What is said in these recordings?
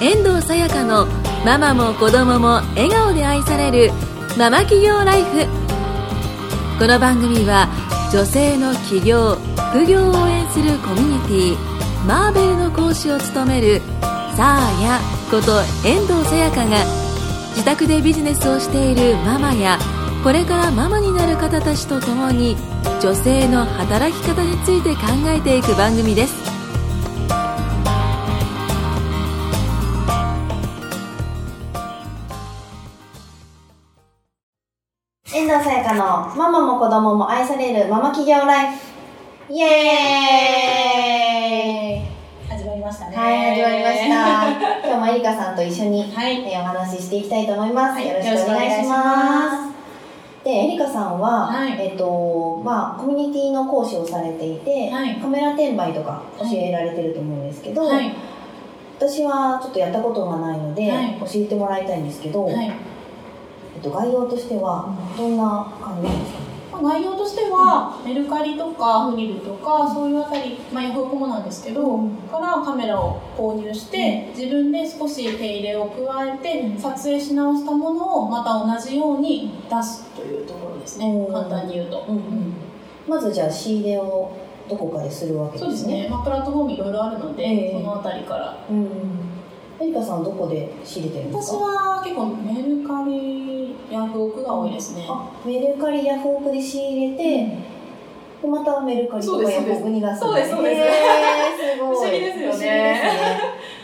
遠藤さやかのママも子供も笑顔で愛されるママ企業ライフ。この番組は女性の起業副業を応援するコミュニティマーベルの講師を務めるサーヤこと遠藤さやかが自宅でビジネスをしているママやこれからママになる方たちと共に女性の働き方について考えていく番組です。遠藤さやかのママも子供も愛されるママ企業ライフイエーイ始まりましたね。はい、始まりました。今日もエリカさんと一緒に、はいえーお話ししていきたいと思います。はいよろしくお願いします。で、エリカさんは、はいえっ、と、まあ、コミュニティの講師をされていて、はいカメラ転売とか教えられてると思うんですけど、はい。私はちょっとやったことがないので、はい教えてもらいたいんですけど、はい。えっと、概要としては、どんな感じですか？ねまあ概要としては、メルカリとかフリルとか、そういうあたり、まあ、ヤフオクもなんですけど、からカメラを購入して、自分で少し手入れを加えて、撮影し直したものをまた同じように出すというところですねう。ん簡単に言うと。うんうんまずじゃあ仕入れをどこかでするわけですね。そうですね。まあ、プラットフォームいろいろあるので、ええそのあたりから。うん。エリカさんはどこで仕入れてるんです私かは結構メルヤフオクが多いですね。あメルカリヤフオクで仕入れて、でまたメルカリとかヤフオクに出す。そうですそうです。へーすごい。不思議ですよね。ね。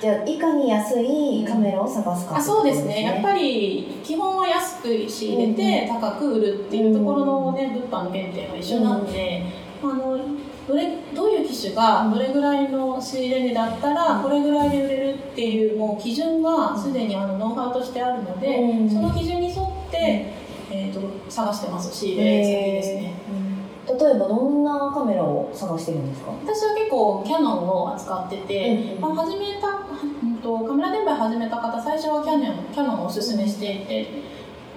じゃあいかに安いカメラを探すかあそうですね。やっぱり基本は安く仕入れて高く売るっていうところのね物販の原点は一緒なので、あのどれどういう機種がどれぐらいの仕入れ値だったらこれぐらいで売れるっていうもう基準がすでにあのノウハウとしてあるので、うんその基準に沿って、えー、と探してます仕入れ先ですね。例えばどんなカメラを探してるんですか？私は結構キャノンを扱ってて、うんまあ、始めた、うんと、カメラ転売始めた方最初はキャノンキャノンをおすすめしていて、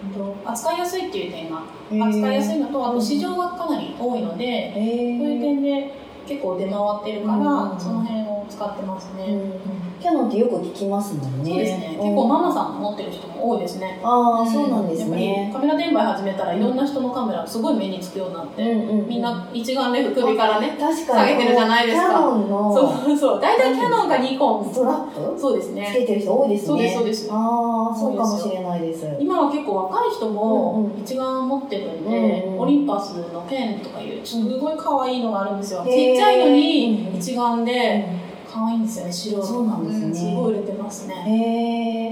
うんと、扱いやすいっていう点が扱いやすいのとあと市場がかなり多いので、へそういうー点で結構出回ってるから、うんその辺を使ってますね、うんキャノンってよく聞きますもんね。そうですね。うん。結構ママさん持ってる人も多いですね。ああそうなんですやっぱねりカメラ転売始めたらいろんな人のカメラすごい目につくようになって、みんな一眼レフ首からね確かに。下げてるじゃないですか。キャノンのそうそう大体キャノンかニコン。ストラップ？そうですつねけてる人多いですね。そうですそうです。ああそうかもしれないです。今は結構若い人うんもうん。一眼持ってるんで、オリンパスのペンとかいうすごい可愛いのがあるんですよ、ちっちゃいのうんに一眼で可愛いんですよね。白そうなんですね。すごい売れてますね。へ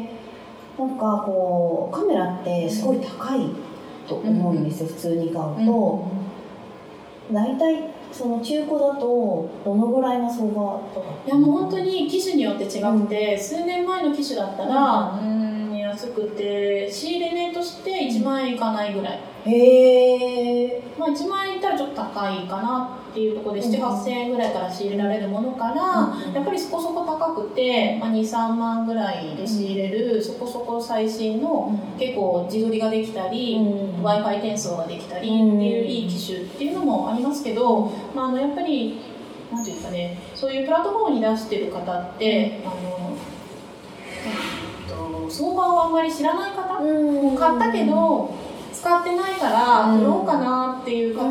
えなんかこうカメラってすごい高いと思うんですよ、普通に買うと、大体その中古だとどのぐらいの相場とか？いやもう本当に機種によって違くて、数年前の機種だったら、うん、安くて仕入れ値として1万円いかないぐらい、へえまあ、1万円いったらちょっと高いかなっていうところでうん78000円ぐらいから仕入れられるものから、うんやっぱりそこそこ高くて、まあ、23万ぐらいで仕入れる、そこそこ最新の結構自撮りができたり、w i f i 転送ができたりっていういい機種っていうのもありますけど、まあ、あのやっぱりなんていうかねそういうプラットフォームに出してる方って、あのえっと相場をあんまり知らない方、うん。買ったけど使ってないからうん。売ろうかなっていう方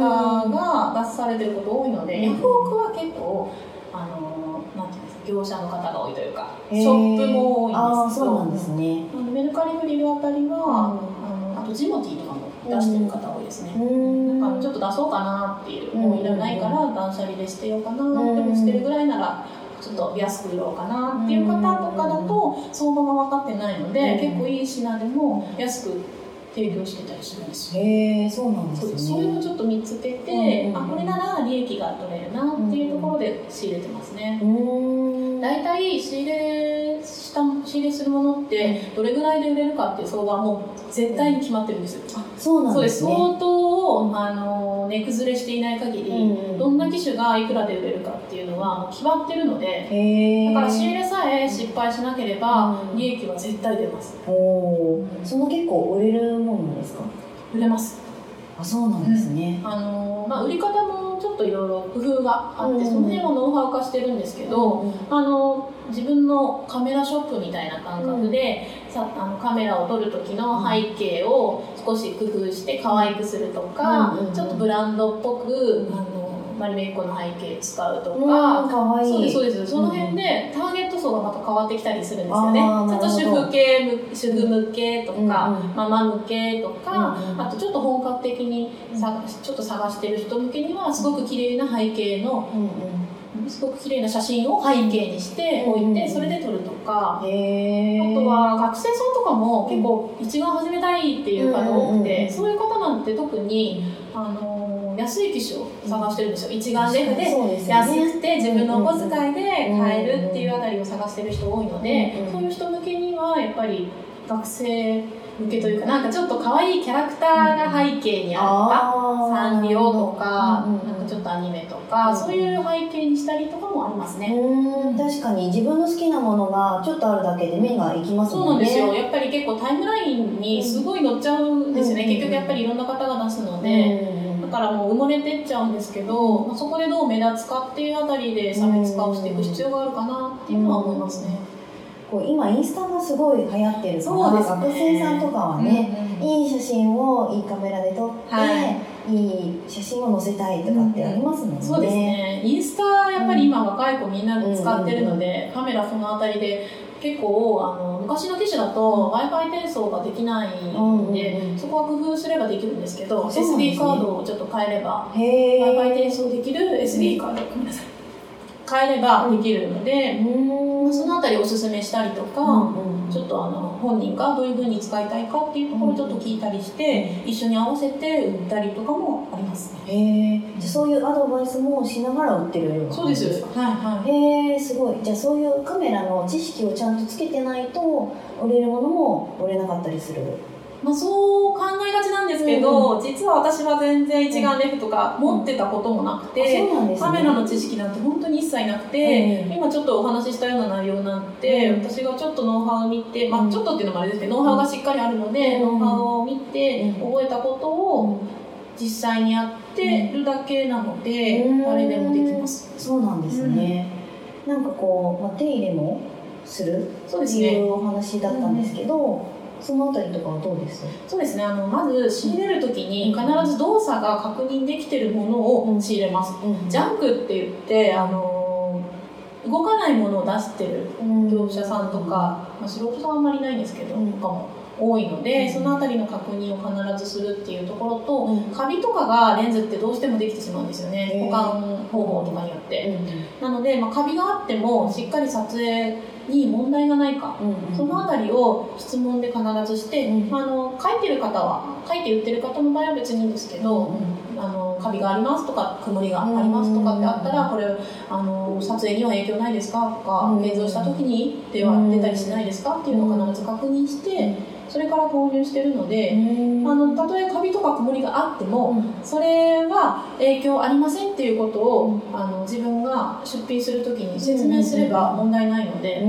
が出されてること多いので、うん。ヤフオクは結構あのなんていうんですか業者の方が多いというかショップも多いんですけど。そうなんですね。メルカリフリルあたりは、あのあとジモティーとかも出してる方多いですね、うん。なんかちょっと出そうかなっていう、うんもういらないから断捨離で捨てようかな、んでも捨てるぐらいならちょっと安く売ろうかなっていう方とかだと相場が分かってないので、うん。結構いい品でも安く提供してたりするんですよ。へえそうなんですすねそういうのをちょっと見つけて、うんあこれなら利益が取れるなっていうところで仕入れてますね。うん大体仕入れした仕入れするものってどれぐらいで売れるかっていう相場はもう絶対に決まってるんですよ。そうなそうでんですすね相当あの値崩れしていない限り、うんどんな機種がいくらで売れるかっていうのはもう決まってるのでだから仕入れさえ失敗しなければうん。利益は絶対出ます。おおその結構売れるもんなんですか？売れますあそうなんですね、あのまあ、売り方もちょっといろいろ工夫があって、うん。その辺もノウハウ化してるんですけど、うんあの自分のカメラショップみたいな感覚で、さあのカメラを撮る時の背景を少し工夫して可愛くするとか、うんうんちょっとブランドっぽくあのマリメッコの背景使うとか、うんかわい。いそうですそうです。その辺でターゲット層がまた変わってきたりするんですよね。ちょっと主婦主婦向けとか、うんうん。ママ向けとか、うんうん。あとちょっと本格的にさちょっと探してる人向けにはすごく綺麗な背景のうんすごく綺麗な写真を背景にして置いてそれで撮るとか。うん、へえあとは学生さんとかも結構一眼始めたいっていう方多くうんうんうんてそういう方なんて特にあの安い機種を探してるんですよ。一眼レフで安ね。くて自分のお小遣いで買えるっていうあたりを探してる人多いのでうんうん。そういう人向けにはやっぱり学生向けというかなんかちょっと可愛いキャラクターが背景にあるとかあーサンリオとかうんうんうんなんかちょっとアニメとかうんそういう背景にしたりとかもありますね。うん確かに自分の好きなものがちょっとあるだけで目が行きますそうもねなんんですよ。やっぱり結構タイムラインにすごい乗っちゃうんですよね。うん結局やっぱりいろんな方が出すのうんで。うんだからもう埋もれてっちゃうんですけど、まあ、そこでどう目立つかっていうあたりで差別化をしていく必要があるかなっていうのは思いますね。こう今インスタがすごい流行ってるからそうですね。学生さんとかはね、うんうんいい写真をいいカメラで撮って、、はい。い写真を載せたいとかってありますもんね。そうですね。インスタやっぱり今若い子みんな使ってるので、カメラそのあたりで結構あの昔の機種だと Wi-Fi 転送ができないんで、うんうんうん。そこは工夫すればできるんですけど、ね。SD カードをちょっと変えればへえ。Wi-Fi 転送できる SD カード、ごめんなさい。変えればできるので、うんまあそのあたりおすすめしたりとか、うんうんちょっとあの本人がどういうふうに使いたいかっていうところをちょっと聞いたりして、一緒に合わせて売ったりとかもありますね。へえ。そういうアドバイスもしながら売ってるようなそうです。はいはい。へえすごいじゃあそういうカメラの知識をちゃんとつけてないと売れるものも売れなかったりする？まあ、そう考えがちなんですけど、実は私は全然一眼レフとか持ってたこともなくて、そうなんね。カメラの知識なんて本当に一切なくて、うん今ちょっとお話ししたような内容なんて、うん。私がちょっとノウハウを見て、まあ、うん。ちょっとっていうのもあれですけど、ノウハウがしっかりあるので、うん。ノウハウを見てうん。覚えたことを実際にやってるだけなので、うん。誰でもできます。そうなんですね、なんかこう、まあ、手入れもするってそうですね。いうお話だったんですけど、そのあたりとかはどうです？そうですね。あのまず仕入れるときに必ず動作が確認できてるものを仕入れます、ジャンクって言ってあの動かないものを出してる業者さんとか、まあ、素人さんはあんまりいないんですけど、うん。とかも多いので、うん。そのあたりの確認を必ずするっていうところと、うん。カビとかがレンズってどうしてもできてしまうんですよね。保管方法とかによって、なので、まあ、カビがあってもしっかり撮影に問題がないかそのあたりを質問で必ずして、うん。あの書いてる方は書いて売ってる方の場合は別にいいんですけど、あのカビがありますとか曇りがありますとかってあったらこれあの撮影には影響ないですかとかうん現像した時に手は出たりしないですかっていうのを必ず確認してそれから購入してるのであのたとえカビとか曇りがあってもそれは影響ありませんっていうことをあの自分が出品する時に説明すれば問題ないので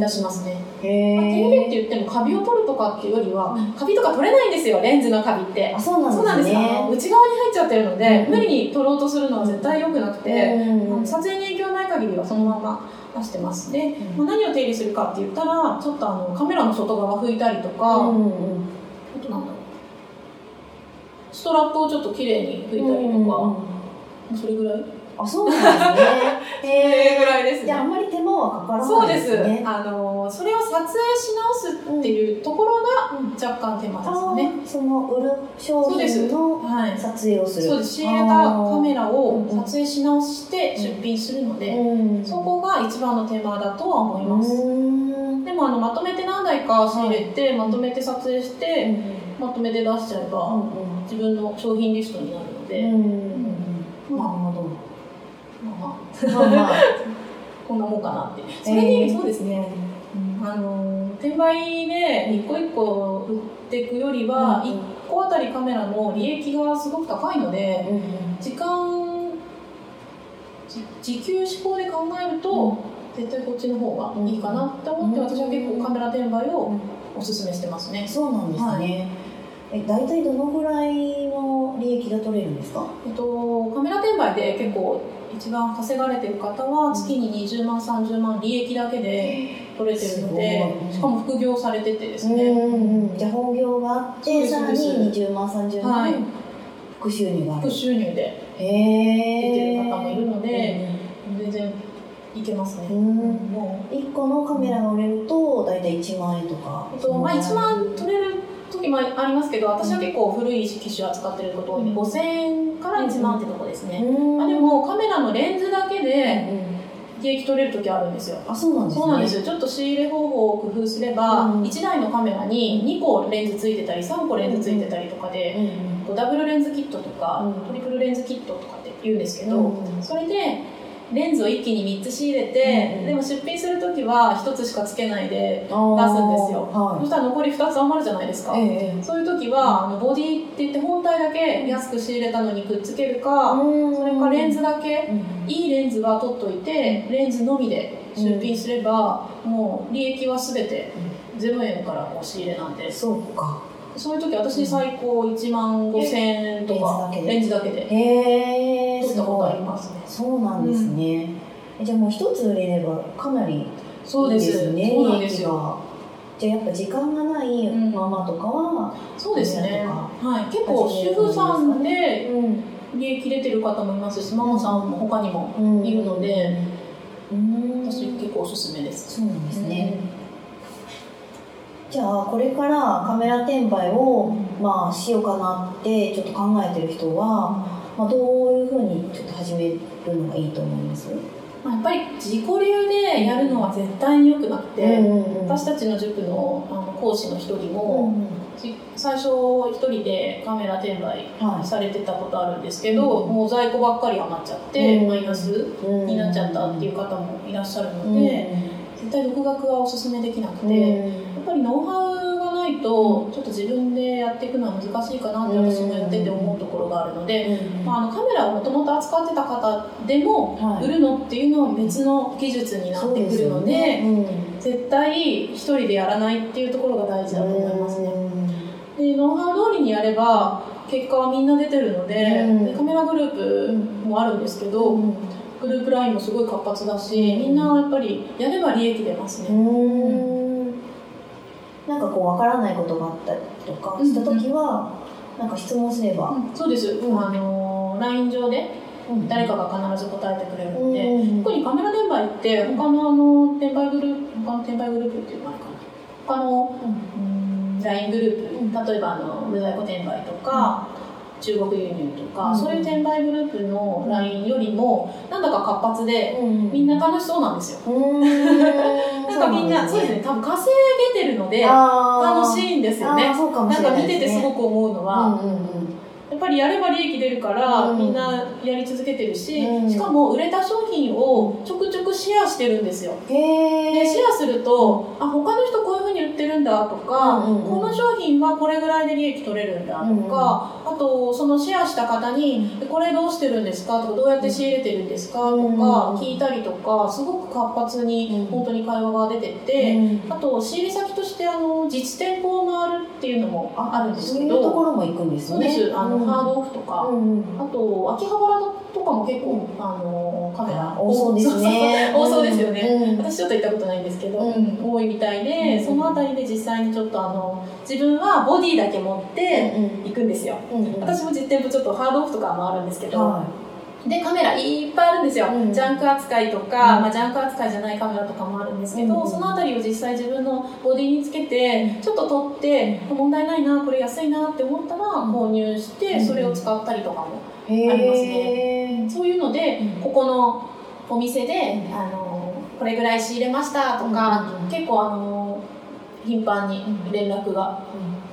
出しますね。へまあ、手入れっえて言ってもカビを取るとかっていうよりはカビとか取れないんですよレンズのカビって。あそうなんですね。内側に入っちゃってるので、うん。無理に取ろうとするのは絶対良くなくて、うん。撮影に影響ない限りはそのまま出してます。で、まあ、何を手入れするかって言ったらちょっとあのカメラの外側拭いたりとか、うんうんあとなんだろう。ストラップをちょっと綺麗に拭いたりとか、それぐらい？あそうなんですね。それぐらいですじゃあんまり手間はかからそうでないです。すねあのそれを撮影し直すっていうところが若干手間ですよね、その売る商そうです品のはい。撮影をする。そうです。仕入れたカメラを撮影し直して出品するので、うん。そこが一番の手間だとは思います、うん。でもあのまとめて何台か仕入れて、まとめて撮影して、まとめて出しちゃえば、自分の商品リストになるので、まあまあど まあまあこんなもんかなって。それに、えーそうですね、あの転売で一個一個売っていくよりは、一1個あたりカメラの利益がすごく高いので、うんうん。時間じ時給志向で考えると、絶対こっちの方がいいかなって思って、うん。私は結構カメラ転売をうん。おすすめしてますね。そうなんですね、え大体どのぐらいの利益が取れるんですか？えっと、カメラ転売で結構一番稼がれてる方は月に20万30万利益だけで取れてるのですごい。しかも副業されててですうんね、うんうん。じゃあ本業があってさらにそうです20万30はい。万副収入がある。副収入で出てる方もいるので全然いけますね、うん。もう。1個のカメラが売れると大体1万円とか。えっとまあ、1万取れる時もありますけど私は結構古い機種扱ってること多いんで5000円から1万ってとこですね、あ、でもカメラのレンズだけうんでうん。利益取れる時あるんですよ。あそうなんですね。そうなんですよ。ちょっと仕入れ方法を工夫すれば、うん1台のカメラに2個レンズついてたり3個レンズついてたりとかで、うんダブルレンズキットとか、うん。トリプルレンズキットとかって言うんですけど、うん。それでレンズを一気に3つ仕入れて、うんでも出品する時は1つしかつけないで出すんですよ。はそしたら残り2つ余るじゃないですか、いええそういう時はあのボディって言って本体だけ安く仕入れたのにくっつけるか、それかレンズだけうん。いいレンズは取っといてレンズのみで出品すれば、もう利益は全て0円からお仕入れなんでそうかそういう時私最高1万5000円とかレレンズだけで。へえすね。そうなんですね、えじゃあもう一つ売れればかなりいいそうです。ねそうなんですよ。じゃあやっぱ時間がないうん。ママとかは、そうですね。はい。結構主婦さんでうん利益出てる方もいますしママさんも他にもうんいるのでうん。私結構おすすめです。そうなんですね、じゃあこれからカメラ転売を、まあ、しようかなってちょっと考えてる人は、まあ、どういうふうにちょっと始めるのがいいと思います？まあ、やっぱり自己流でやるのは絶対に良くなくて、うん私たちの塾のあの講師の一人うも、んじ最初一人でカメラ転売はい。されてたことあるんですけど、うんもう在庫ばっかり余っちゃって、うんマイナスになっちゃったっていう方もいらっしゃるので、絶対独学はおすすめできなくて、やっぱりノウハウがないとちょっと自分でやっていくのは難しいかなって私もやってて思うところがあるので、まあ、あのカメラをもともと扱ってた方でもはい。売るのっていうのは別の技術になってくるので絶対一人でやらないっていうところが大事だと思いますね。でノウハウ通りにやれば結果はみんな出てるので,、うん。でカメラグループもあるんですけど、グループラインもすごい活発だし、みんなやっぱりやれば利益出ますね。なんかこうわからないことがあったりとかした時は、なんか質問すれば、うん。そうです、うん。あの LINE 上で誰かが必ず答えてくれるので、うん特にカメラ転売って他のあの転売グループ他の転売グループっていうのはあれかな。他の、うん。LINE グループ、うん。例えばあの無在庫転売とか、中国輸入とか、うん。そういう転売グループの LINE よりもなんだか活発で、うん。みんな楽しそうなんですよ、かみんなそうですね。多分稼げてるので楽しいんですよね。なんか見ててすごくく思うのは、うんうんやっぱりやれば利益出るから、うん。みんなやり続けてるし、うん。しかも売れた商品をちょくちょくシェアしてるんですよ。でシェアすると、あ他の人こういうふうに売ってるんだとか、この商品はこれぐらいで利益取れるんだとか、あとそのシェアした方に、これどうしてるんですか？とかどうやって仕入れてるんですか？とか聞いたりとかすごく活発にうん。本当に会話が出てて、うん。あと仕入れ先としてあの実店舗を回るっていうのもあるんですけどそういうところも行くんですね。そうです。あの、うんハードオフとか、うんうん。あと秋葉原とかも結構、あのカメラ多そうですね。多そうですよね、うん私ちょっと行ったことないんですけど、うん多いみたいで、うんその辺りで実際にちょっとあの自分はボディだけ持って行くんですよ、うんうん。私も実店舗ちょっとハードオフとかもあるんですけど、はでカメラいっぱいあるんですよ、うん。ジャンク扱いとか、うん。まあ、ジャンク扱いじゃないカメラとかもあるんですけど、うん。その辺りを実際自分のボディにつけてちょっと撮って問題ないなこれ安いなって思ったら購入してうん。それを使ったりとかもありますね。そういうので、うん。ここのお店で、あのこれぐらい仕入れましたとか、うん。結構あの頻繁に連絡が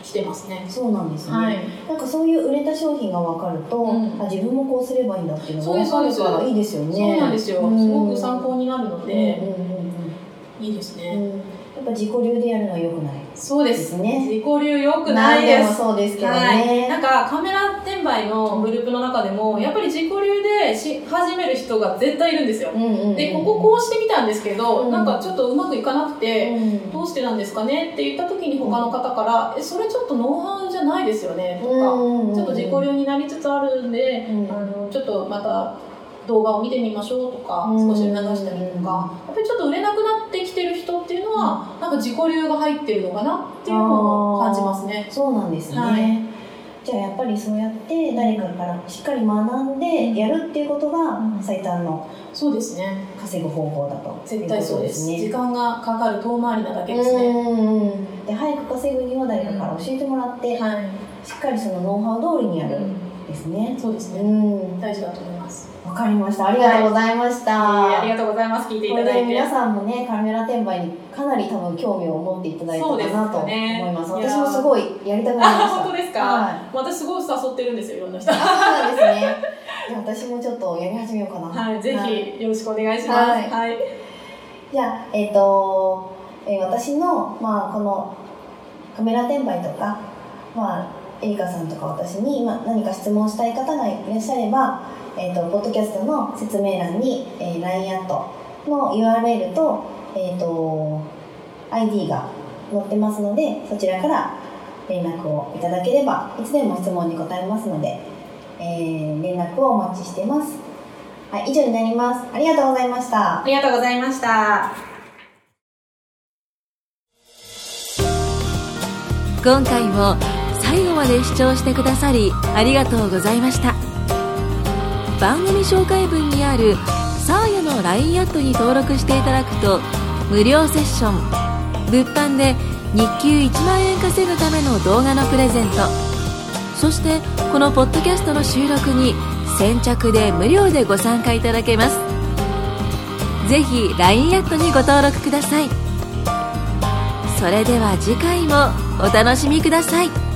来てますね。そうなんですね、はい、なんかそういう売れた商品が分かると、うん。あ自分もこうすればいいんだっていうのがそうです分かるそうです。からいいですよね。そうなんですよ、うん。すごく参考になるので、うんうんいいですね。うん。うんやっぱ自己流でやるのは良くないそうでです。すね自己流良くない何ですそうですけどはい、ね、なんかカメラ転売のグループの中でもやっぱり自己流でし始める人が絶対いるんですよ。でこここうしてみたんですけど、うん。なんかちょっとうまくいかなくて、うん。どうしてなんですかねって言った時に他の方から「えそれちょっとノウハウじゃないですよね」とか、うんちょっと自己流になりつつあるんで、うん。あのちょっとまた動画を見てみましょうとか、うん。少し流したりとか、やっぱりちょっと売れなくなってきてる人っていうのは、なんか自己流が入ってるのかなっていうのを感じますね。そうなんですね、はいじゃあやっぱりそうやって誰かからしっかり学んでやるっていうことがうん。最短のそうですね。稼ぐ方法だと絶対そうです。時間がかかる遠回りなだけですね。で早く稼ぐには誰かから教えてもらって、はい。しっかりそのノウハウ通りにやる。うんですねうそうですね。ん大事だと思います。わかりましたありがとうございました、ありがとうございます。聞いていただいて。皆さんもねカメラ転売にかなり多分興味を持っていただいたかなと思いますすね私もすごいやりたくなりまあ、した本当ですか、はい私すごい誘ってるんですよ、いろんな人。あそうなんですねじゃあ私もちょっとやり始めようかなはい、ぜはいひよろしくお願いします。はいはい。じゃあえっ、と、えー私のまあこのカメラ転売とかまあエリカさんとか私に、まあ、何か質問したい方がいらっしゃれば、えっとポッドキャストの説明欄に、えー LINE アットの URL と,、えっと ID が載ってますのでそちらから連絡をいただければいつでも質問に答えますので、えー連絡をお待ちしてます。はい、以上になります。ありがとうございましたあ。りがとうございました。今回も最後まで視聴してくださりありがとうございました。番組紹介文にあるサーヤの LINE アットに登録していただくと無料セッション物販で日給1万円稼ぐための動画のプレゼント。そしてこのポッドキャストの収録に先着で無料でご参加いただけます。ぜひ LINE アットにご登録ください。それでは次回もお楽しみください。